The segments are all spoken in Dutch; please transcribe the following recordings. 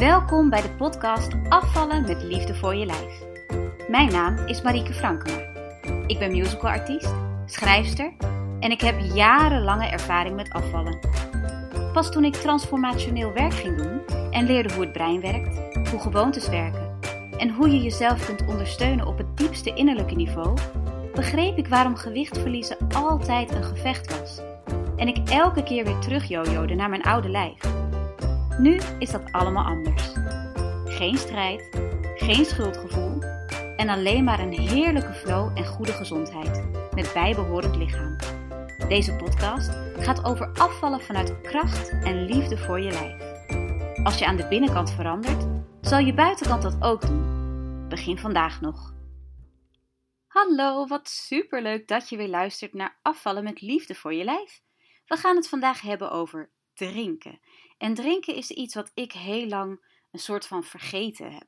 Welkom bij de podcast Afvallen met liefde voor je lijf. Mijn naam is Marieke Frankema. Ik ben musicalartiest, schrijfster en ik heb jarenlange ervaring met afvallen. Pas toen ik transformationeel werk ging doen en leerde hoe het brein werkt, hoe gewoontes werken en hoe je jezelf kunt ondersteunen op het diepste innerlijke niveau, begreep ik waarom gewicht verliezen altijd een gevecht was. En ik elke keer weer terug jojode naar mijn oude lijf. Nu is dat allemaal anders. Geen strijd, geen schuldgevoel en alleen maar een heerlijke flow en goede gezondheid met bijbehorend lichaam. Deze podcast gaat over afvallen vanuit kracht en liefde voor je lijf. Als je aan de binnenkant verandert, zal je buitenkant dat ook doen. Begin vandaag nog. Hallo, wat superleuk dat je weer luistert naar Afvallen met liefde voor je lijf. We gaan het vandaag hebben over drinken. En drinken is iets wat ik heel lang een soort van vergeten heb.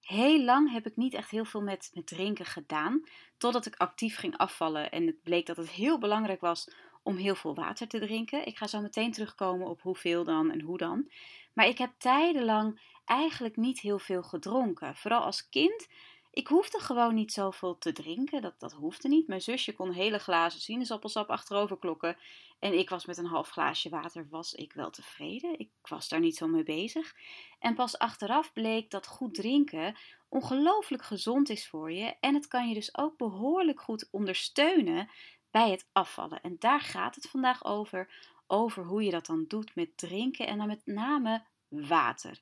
Heel lang heb ik niet echt heel veel met, met drinken gedaan, totdat ik actief ging afvallen en het bleek dat het heel belangrijk was om heel veel water te drinken. Ik ga zo meteen terugkomen op hoeveel dan en hoe dan. Maar ik heb tijdenlang eigenlijk niet heel veel gedronken. Vooral als kind ik hoefde gewoon niet zoveel te drinken. Dat, dat hoefde niet. Mijn zusje kon hele glazen sinaasappelsap achterover klokken. En ik was met een half glaasje water was ik wel tevreden. Ik was daar niet zo mee bezig. En pas achteraf bleek dat goed drinken ongelooflijk gezond is voor je. En het kan je dus ook behoorlijk goed ondersteunen bij het afvallen. En daar gaat het vandaag over. Over hoe je dat dan doet met drinken en dan met name water.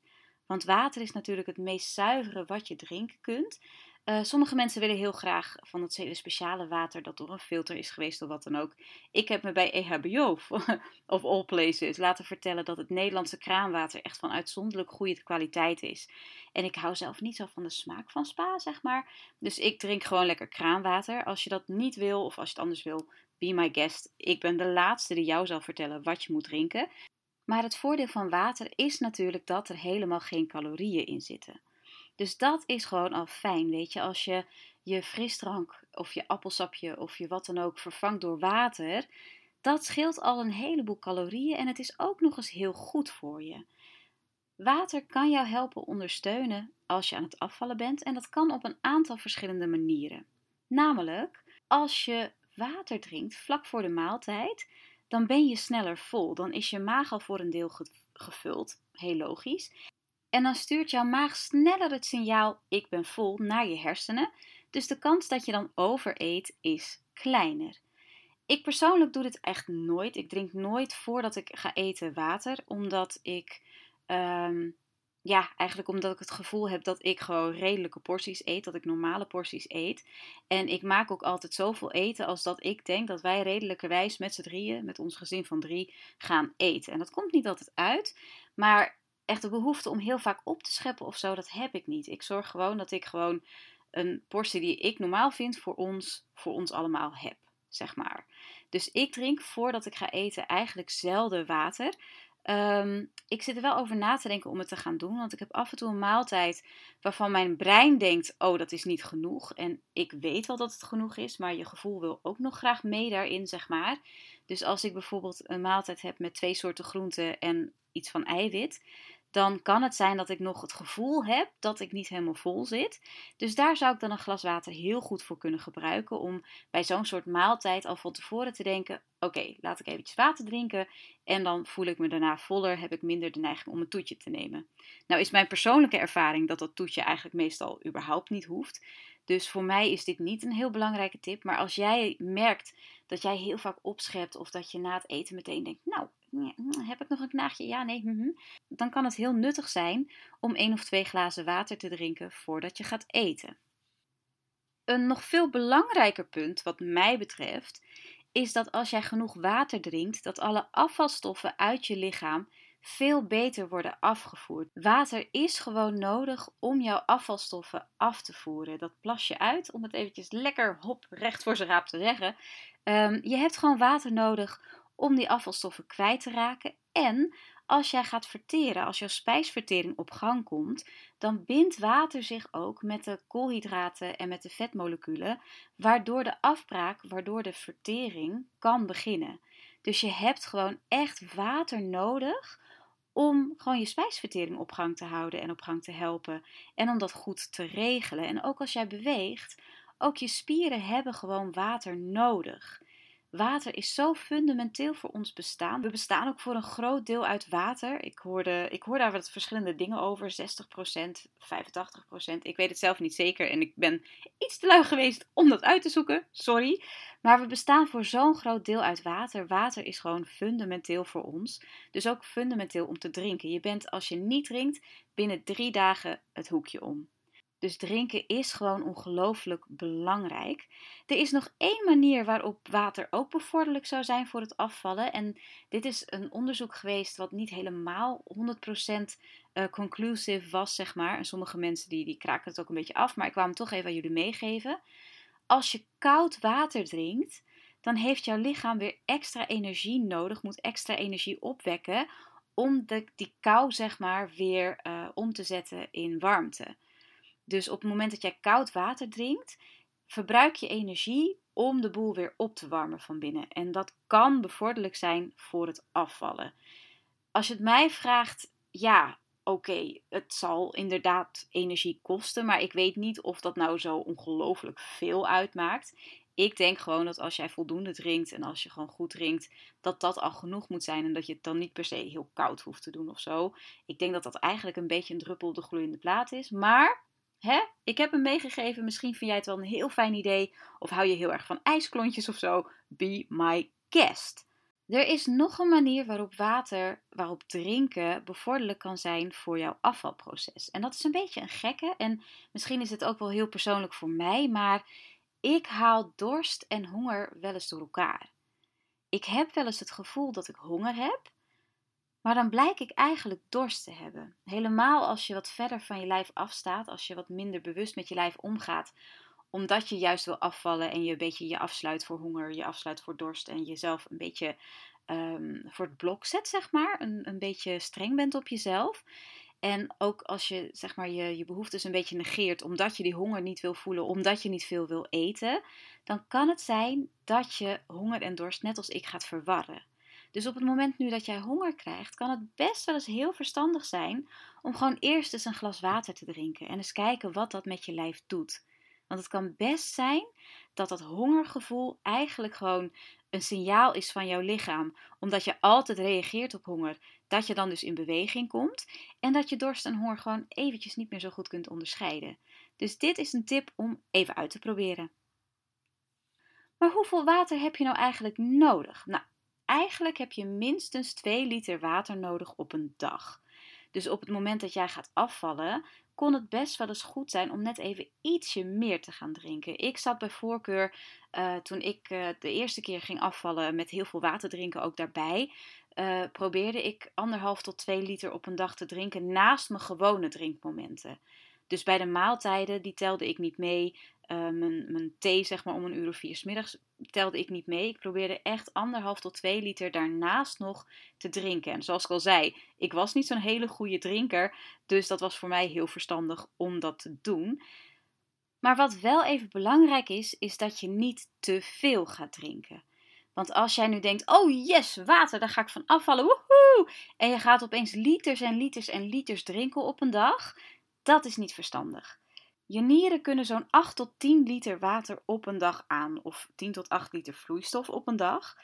Want water is natuurlijk het meest zuivere wat je drinken kunt. Uh, sommige mensen willen heel graag van het hele speciale water dat door een filter is geweest of wat dan ook. Ik heb me bij EHBO, of all places, laten vertellen dat het Nederlandse kraanwater echt van uitzonderlijk goede kwaliteit is. En ik hou zelf niet zo van de smaak van spa, zeg maar. Dus ik drink gewoon lekker kraanwater. Als je dat niet wil of als je het anders wil, be my guest. Ik ben de laatste die jou zal vertellen wat je moet drinken. Maar het voordeel van water is natuurlijk dat er helemaal geen calorieën in zitten. Dus dat is gewoon al fijn, weet je. Als je je frisdrank of je appelsapje of je wat dan ook vervangt door water, dat scheelt al een heleboel calorieën en het is ook nog eens heel goed voor je. Water kan jou helpen ondersteunen als je aan het afvallen bent en dat kan op een aantal verschillende manieren. Namelijk, als je water drinkt vlak voor de maaltijd, dan ben je sneller vol. Dan is je maag al voor een deel gevuld. Heel logisch. En dan stuurt jouw maag sneller het signaal: ik ben vol naar je hersenen. Dus de kans dat je dan overeet is kleiner. Ik persoonlijk doe dit echt nooit. Ik drink nooit voordat ik ga eten water, omdat ik ehm, ja, eigenlijk omdat ik het gevoel heb dat ik gewoon redelijke porties eet, dat ik normale porties eet. En ik maak ook altijd zoveel eten als dat ik denk dat wij redelijkerwijs met z'n drieën, met ons gezin van drie, gaan eten. En dat komt niet altijd uit, maar echt de behoefte om heel vaak op te scheppen of zo, dat heb ik niet. Ik zorg gewoon dat ik gewoon een portie die ik normaal vind voor ons, voor ons allemaal heb, zeg maar. Dus ik drink voordat ik ga eten eigenlijk zelden water. Ehm, ik zit er wel over na te denken om het te gaan doen. Want ik heb af en toe een maaltijd waarvan mijn brein denkt: oh, dat is niet genoeg. En ik weet wel dat het genoeg is, maar je gevoel wil ook nog graag mee daarin, zeg maar. Dus als ik bijvoorbeeld een maaltijd heb met twee soorten groenten en iets van eiwit, dan kan het zijn dat ik nog het gevoel heb dat ik niet helemaal vol zit. Dus daar zou ik dan een glas water heel goed voor kunnen gebruiken. Om bij zo'n soort maaltijd al van tevoren te denken: oké, laat ik eventjes water drinken. En dan voel ik me daarna voller, heb ik minder de neiging om een toetje te nemen. Nou is mijn persoonlijke ervaring dat dat toetje eigenlijk meestal überhaupt niet hoeft. Dus voor mij is dit niet een heel belangrijke tip. Maar als jij merkt dat jij heel vaak opschept of dat je na het eten meteen denkt: nou, heb ik nog een knaagje? Ja, nee. Mhm. Dan kan het heel nuttig zijn om één of twee glazen water te drinken voordat je gaat eten. Een nog veel belangrijker punt, wat mij betreft, is dat als jij genoeg water drinkt, dat alle afvalstoffen uit je lichaam veel beter worden afgevoerd. Water is gewoon nodig om jouw afvalstoffen af te voeren. Dat plas je uit, om het eventjes lekker hop recht voor zijn raap te zeggen. Um, je hebt gewoon water nodig om die afvalstoffen kwijt te raken. En als jij gaat verteren, als jouw spijsvertering op gang komt, dan bindt water zich ook met de koolhydraten en met de vetmoleculen, waardoor de afbraak, waardoor de vertering kan beginnen. Dus je hebt gewoon echt water nodig om gewoon je spijsvertering op gang te houden en op gang te helpen. En om dat goed te regelen. En ook als jij beweegt, ook je spieren hebben gewoon water nodig. Water is zo fundamenteel voor ons bestaan. We bestaan ook voor een groot deel uit water. Ik hoorde, ik hoor daar wat verschillende dingen over. 60%, 85%. Ik weet het zelf niet zeker. En ik ben iets te lui geweest om dat uit te zoeken. Sorry. Maar we bestaan voor zo'n groot deel uit water. Water is gewoon fundamenteel voor ons. Dus ook fundamenteel om te drinken. Je bent als je niet drinkt binnen drie dagen het hoekje om. Dus drinken is gewoon ongelooflijk belangrijk. Er is nog één manier waarop water ook bevorderlijk zou zijn voor het afvallen. En dit is een onderzoek geweest wat niet helemaal 100% eh, conclusive was, zeg maar. En sommige mensen die, die kraken het ook een beetje af, maar ik wou hem toch even aan jullie meegeven. Als je koud water drinkt, dan heeft jouw lichaam weer extra energie nodig, moet extra energie opwekken om de, die kou, zeg maar, weer uh, om te zetten in warmte. Dus op het moment dat jij koud water drinkt, verbruik je energie om de boel weer op te warmen van binnen. En dat kan bevorderlijk zijn voor het afvallen. Als je het mij vraagt, ja, oké, het zal inderdaad energie kosten, maar ik weet niet of dat nou zo ongelooflijk veel uitmaakt. Ik denk gewoon dat als jij voldoende drinkt en als je gewoon goed drinkt, dat dat al genoeg moet zijn en dat je het dan niet per se heel koud hoeft te doen of zo. Ik denk dat dat eigenlijk een beetje een druppel op de gloeiende plaat is. Maar Hè? Ik heb hem meegegeven. Misschien vind jij het wel een heel fijn idee. Of hou je heel erg van ijsklontjes of zo. Be my guest. Er is nog een manier waarop water, waarop drinken bevorderlijk kan zijn voor jouw afvalproces. En dat is een beetje een gekke. En misschien is het ook wel heel persoonlijk voor mij. Maar ik haal dorst en honger wel eens door elkaar. Ik heb wel eens het gevoel dat ik honger heb. Maar dan blijk ik eigenlijk dorst te hebben. Helemaal als je wat verder van je lijf afstaat, als je wat minder bewust met je lijf omgaat, omdat je juist wil afvallen en je een beetje je afsluit voor honger, je afsluit voor dorst en jezelf een beetje um, voor het blok zet, zeg maar. Een, een beetje streng bent op jezelf. En ook als je zeg maar, je, je behoeftes een beetje negeert, omdat je die honger niet wil voelen, omdat je niet veel wil eten, dan kan het zijn dat je honger en dorst net als ik gaat verwarren. Dus op het moment nu dat jij honger krijgt, kan het best wel eens heel verstandig zijn om gewoon eerst eens een glas water te drinken en eens kijken wat dat met je lijf doet. Want het kan best zijn dat dat hongergevoel eigenlijk gewoon een signaal is van jouw lichaam, omdat je altijd reageert op honger, dat je dan dus in beweging komt en dat je dorst en honger gewoon eventjes niet meer zo goed kunt onderscheiden. Dus dit is een tip om even uit te proberen. Maar hoeveel water heb je nou eigenlijk nodig? Nou, Eigenlijk heb je minstens 2 liter water nodig op een dag. Dus op het moment dat jij gaat afvallen, kon het best wel eens goed zijn om net even ietsje meer te gaan drinken. Ik zat bij voorkeur, uh, toen ik uh, de eerste keer ging afvallen met heel veel water drinken ook daarbij, uh, probeerde ik anderhalf tot 2 liter op een dag te drinken naast mijn gewone drinkmomenten. Dus bij de maaltijden, die telde ik niet mee. Mijn, mijn, thee, zeg maar, om een uur of vier s middags telde ik niet mee. Ik probeerde echt anderhalf tot twee liter daarnaast nog te drinken. En zoals ik al zei, ik was niet zo'n hele goede drinker. Dus dat was voor mij heel verstandig om dat te doen. Maar wat wel even belangrijk is, is dat je niet te veel gaat drinken. Want als jij nu denkt, oh yes, water, daar ga ik van afvallen, woehoe! En je gaat opeens liters en liters en liters drinken op een dag, dat is niet verstandig. Je nieren kunnen zo'n 8 tot 10 liter water op een dag aan, of 10 tot 8 liter vloeistof op een dag.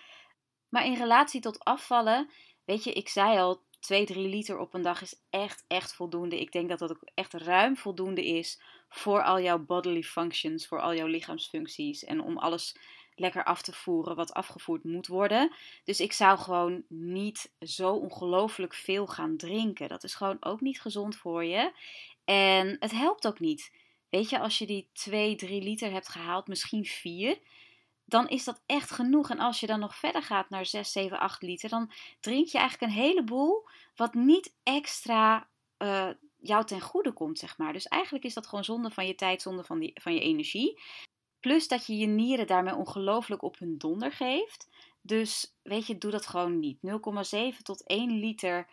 Maar in relatie tot afvallen, weet je, ik zei al, 2, 3 liter op een dag is echt, echt voldoende. Ik denk dat dat ook echt ruim voldoende is voor al jouw bodily functions, voor al jouw lichaamsfuncties en om alles lekker af te voeren wat afgevoerd moet worden. Dus ik zou gewoon niet zo ongelooflijk veel gaan drinken. Dat is gewoon ook niet gezond voor je. En het helpt ook niet. Weet je, als je die 2, 3 liter hebt gehaald, misschien 4, dan is dat echt genoeg. En als je dan nog verder gaat naar 6, 7, 8 liter, dan drink je eigenlijk een heleboel wat niet extra uh, jou ten goede komt, zeg maar. Dus eigenlijk is dat gewoon zonde van je tijd, zonde van, die, van je energie. Plus dat je je nieren daarmee ongelooflijk op hun donder geeft. Dus weet je, doe dat gewoon niet. 0,7 tot 1 liter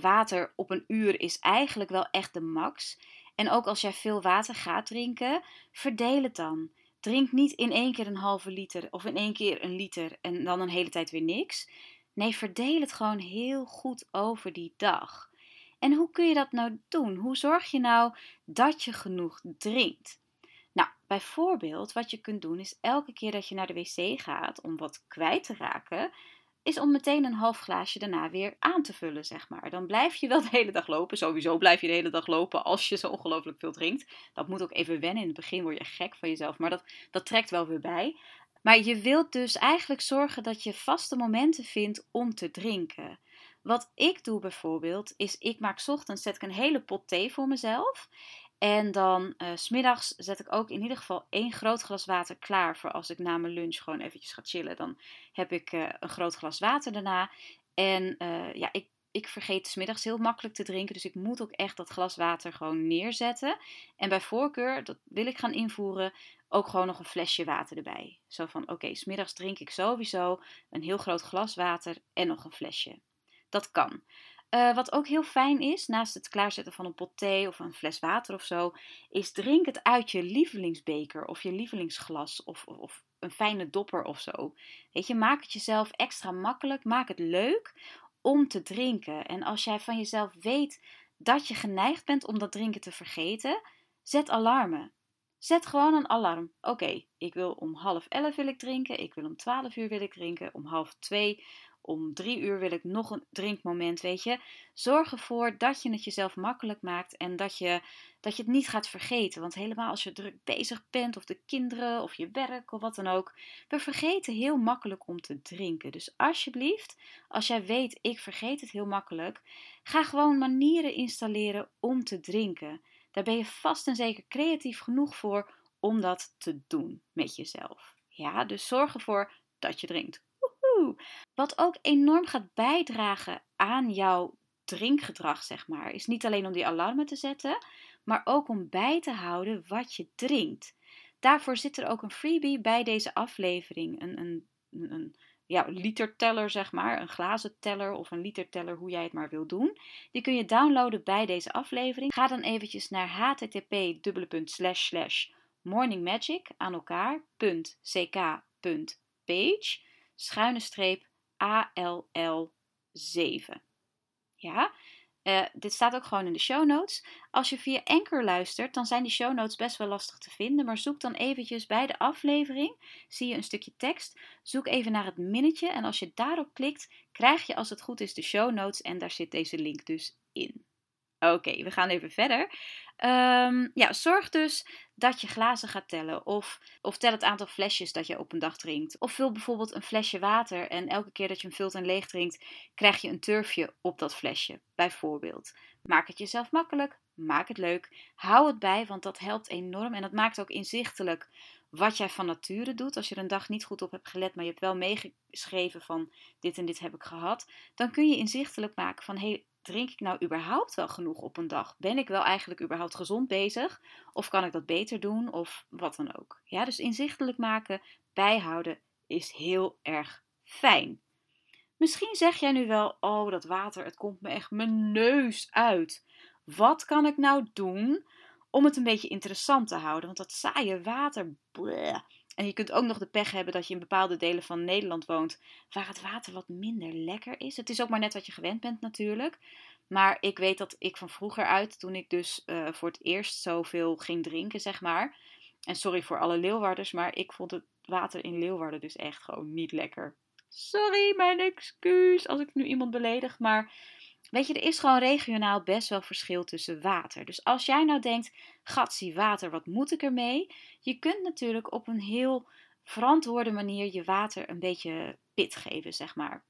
water op een uur is eigenlijk wel echt de max. En ook als jij veel water gaat drinken, verdeel het dan. Drink niet in één keer een halve liter of in één keer een liter en dan een hele tijd weer niks. Nee, verdeel het gewoon heel goed over die dag. En hoe kun je dat nou doen? Hoe zorg je nou dat je genoeg drinkt? Nou, bijvoorbeeld wat je kunt doen is elke keer dat je naar de wc gaat om wat kwijt te raken, is om meteen een half glaasje daarna weer aan te vullen, zeg maar. Dan blijf je wel de hele dag lopen. Sowieso blijf je de hele dag lopen als je zo ongelooflijk veel drinkt. Dat moet ook even wennen. In het begin word je gek van jezelf, maar dat, dat trekt wel weer bij. Maar je wilt dus eigenlijk zorgen dat je vaste momenten vindt om te drinken. Wat ik doe bijvoorbeeld, is ik maak ochtends zet ik een hele pot thee voor mezelf. En dan uh, smiddags zet ik ook in ieder geval één groot glas water klaar voor als ik na mijn lunch gewoon eventjes ga chillen. Dan heb ik uh, een groot glas water daarna. En uh, ja, ik, ik vergeet smiddags heel makkelijk te drinken. Dus ik moet ook echt dat glas water gewoon neerzetten. En bij voorkeur, dat wil ik gaan invoeren, ook gewoon nog een flesje water erbij. Zo van, oké, okay, smiddags drink ik sowieso een heel groot glas water en nog een flesje. Dat kan. Uh, wat ook heel fijn is, naast het klaarzetten van een pot thee of een fles water of zo, is drink het uit je lievelingsbeker of je lievelingsglas of, of, of een fijne dopper of zo. Weet je, maak het jezelf extra makkelijk, maak het leuk om te drinken. En als jij van jezelf weet dat je geneigd bent om dat drinken te vergeten, zet alarmen. Zet gewoon een alarm. Oké, ik wil om half elf wil ik drinken, ik wil om twaalf uur wil ik drinken, om half twee om drie uur wil ik nog een drinkmoment, weet je. Zorg ervoor dat je het jezelf makkelijk maakt en dat je, dat je het niet gaat vergeten. Want helemaal als je druk bezig bent, of de kinderen, of je werk, of wat dan ook. We vergeten heel makkelijk om te drinken. Dus alsjeblieft, als jij weet, ik vergeet het heel makkelijk, ga gewoon manieren installeren om te drinken. Daar ben je vast en zeker creatief genoeg voor om dat te doen met jezelf. Ja, dus zorg ervoor dat je drinkt. Wat ook enorm gaat bijdragen aan jouw drinkgedrag, zeg maar, is niet alleen om die alarmen te zetten, maar ook om bij te houden wat je drinkt. Daarvoor zit er ook een freebie bij deze aflevering. Een, een, een ja, literteller, zeg maar. Een glazen teller of een literteller, hoe jij het maar wil doen. Die kun je downloaden bij deze aflevering. Ga dan eventjes naar http morningmagic aan elkaar.ck.page schuine streep ALL7. Ja, uh, dit staat ook gewoon in de show notes. Als je via Anchor luistert, dan zijn die show notes best wel lastig te vinden. Maar zoek dan eventjes bij de aflevering, zie je een stukje tekst. Zoek even naar het minnetje en als je daarop klikt, krijg je als het goed is de show notes en daar zit deze link dus in. Oké, we gaan even verder. Um, ja, zorg dus dat je glazen gaat tellen. Of, of tel het aantal flesjes dat je op een dag drinkt. Of vul bijvoorbeeld een flesje water en elke keer dat je hem vult en leeg drinkt, krijg je een turfje op dat flesje. Bijvoorbeeld. Maak het jezelf makkelijk. Maak het leuk. Hou het bij, want dat helpt enorm. En dat maakt ook inzichtelijk wat jij van nature doet. Als je er een dag niet goed op hebt gelet, maar je hebt wel meegeschreven van dit en dit heb ik gehad. Dan kun je inzichtelijk maken van hey, drink ik nou überhaupt wel genoeg op een dag? Ben ik wel eigenlijk überhaupt gezond bezig? Of kan ik dat beter doen? Of wat dan ook. Ja, dus inzichtelijk maken, bijhouden is heel erg fijn. Misschien zeg jij nu wel: Oh, dat water, het komt me echt mijn neus uit. Wat kan ik nou doen om het een beetje interessant te houden? Want dat saaie water, en je kunt ook nog de pech hebben dat je in bepaalde delen van Nederland woont waar het water wat minder lekker is. Het is ook maar net wat je gewend bent natuurlijk. Maar ik weet dat ik van vroeger uit, toen ik dus uh, voor het eerst zoveel ging drinken, zeg maar. En sorry voor alle Leeuwarders, maar ik vond het water in Leeuwarden dus echt gewoon niet lekker. Sorry, mijn excuus als ik nu iemand beledig, maar Weet je, er is gewoon regionaal best wel verschil tussen water. Dus als jij nou denkt, gatsie water, wat moet ik ermee? Je kunt natuurlijk op een heel verantwoorde manier je water een beetje pit geven, zeg maar.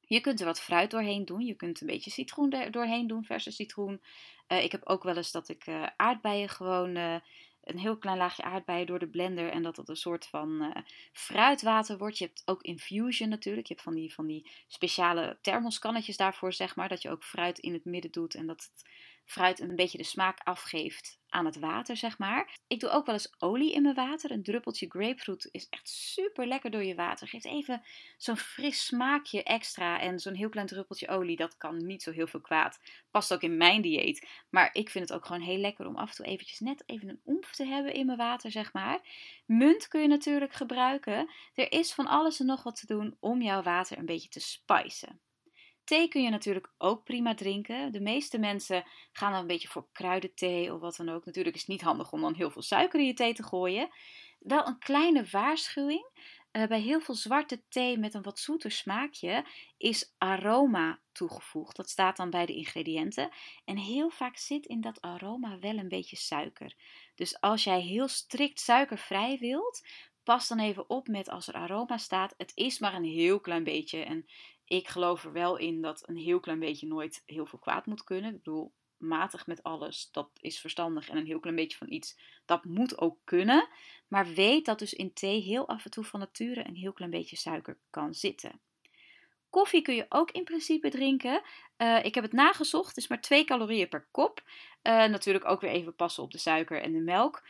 Je kunt er wat fruit doorheen doen. Je kunt een beetje citroen doorheen doen, verse citroen. Uh, ik heb ook wel eens dat ik uh, aardbeien gewoon uh, een heel klein laagje aardbeien door de blender en dat het een soort van uh, fruitwater wordt. Je hebt ook infusion natuurlijk. Je hebt van die, van die speciale thermoskannetjes daarvoor, zeg maar. Dat je ook fruit in het midden doet en dat het fruit een beetje de smaak afgeeft aan het water, zeg maar. Ik doe ook wel eens olie in mijn water. Een druppeltje grapefruit is echt super lekker door je water. Geeft even zo'n fris smaakje extra. En zo'n heel klein druppeltje olie, dat kan niet zo heel veel kwaad. Past ook in mijn dieet. Maar ik vind het ook gewoon heel lekker om af en toe eventjes net even een omf te hebben in mijn water, zeg maar. Munt kun je natuurlijk gebruiken. Er is van alles en nog wat te doen om jouw water een beetje te spicen. Thee kun je natuurlijk ook prima drinken. De meeste mensen gaan dan een beetje voor kruidenthee of wat dan ook. Natuurlijk is het niet handig om dan heel veel suiker in je thee te gooien. Wel een kleine waarschuwing. Uh, bij heel veel zwarte thee met een wat zoeter smaakje is aroma toegevoegd. Dat staat dan bij de ingrediënten. En heel vaak zit in dat aroma wel een beetje suiker. Dus als jij heel strikt suikervrij wilt, pas dan even op met als er aroma staat. Het is maar een heel klein beetje. En ik geloof er wel in dat een heel klein beetje nooit heel veel kwaad moet kunnen. Ik bedoel, matig met alles, dat is verstandig. En een heel klein beetje van iets, dat moet ook kunnen. Maar weet dat dus in thee heel af en toe van nature een heel klein beetje suiker kan zitten. Koffie kun je ook in principe drinken. Uh, ik heb het nagezocht, het is maar 2 calorieën per kop. Uh, natuurlijk ook weer even passen op de suiker en de melk.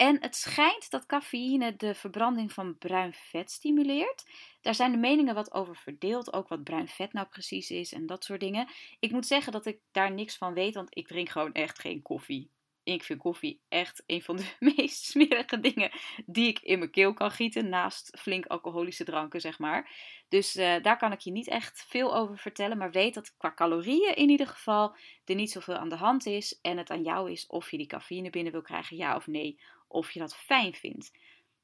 En het schijnt dat cafeïne de verbranding van bruin vet stimuleert. Daar zijn de meningen wat over verdeeld, ook wat bruin vet nou precies is en dat soort dingen. Ik moet zeggen dat ik daar niks van weet, want ik drink gewoon echt geen koffie. Ik vind koffie echt een van de meest smerige dingen die ik in mijn keel kan gieten. Naast flink alcoholische dranken, zeg maar. Dus uh, daar kan ik je niet echt veel over vertellen. Maar weet dat qua calorieën in ieder geval er niet zoveel aan de hand is. En het aan jou is of je die cafeïne binnen wil krijgen, ja of nee of je dat fijn vindt.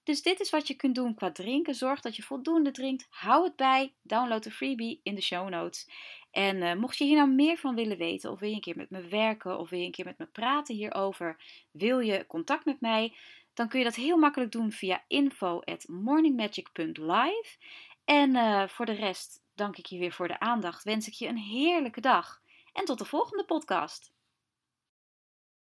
Dus dit is wat je kunt doen qua drinken. Zorg dat je voldoende drinkt. Hou het bij. Download de freebie in de show notes. En uh, mocht je hier nou meer van willen weten, of wil je een keer met me werken, of wil je een keer met me praten hierover, wil je contact met mij, dan kun je dat heel makkelijk doen via info@morningmagic.live. En uh, voor de rest dank ik je weer voor de aandacht. Wens ik je een heerlijke dag. En tot de volgende podcast.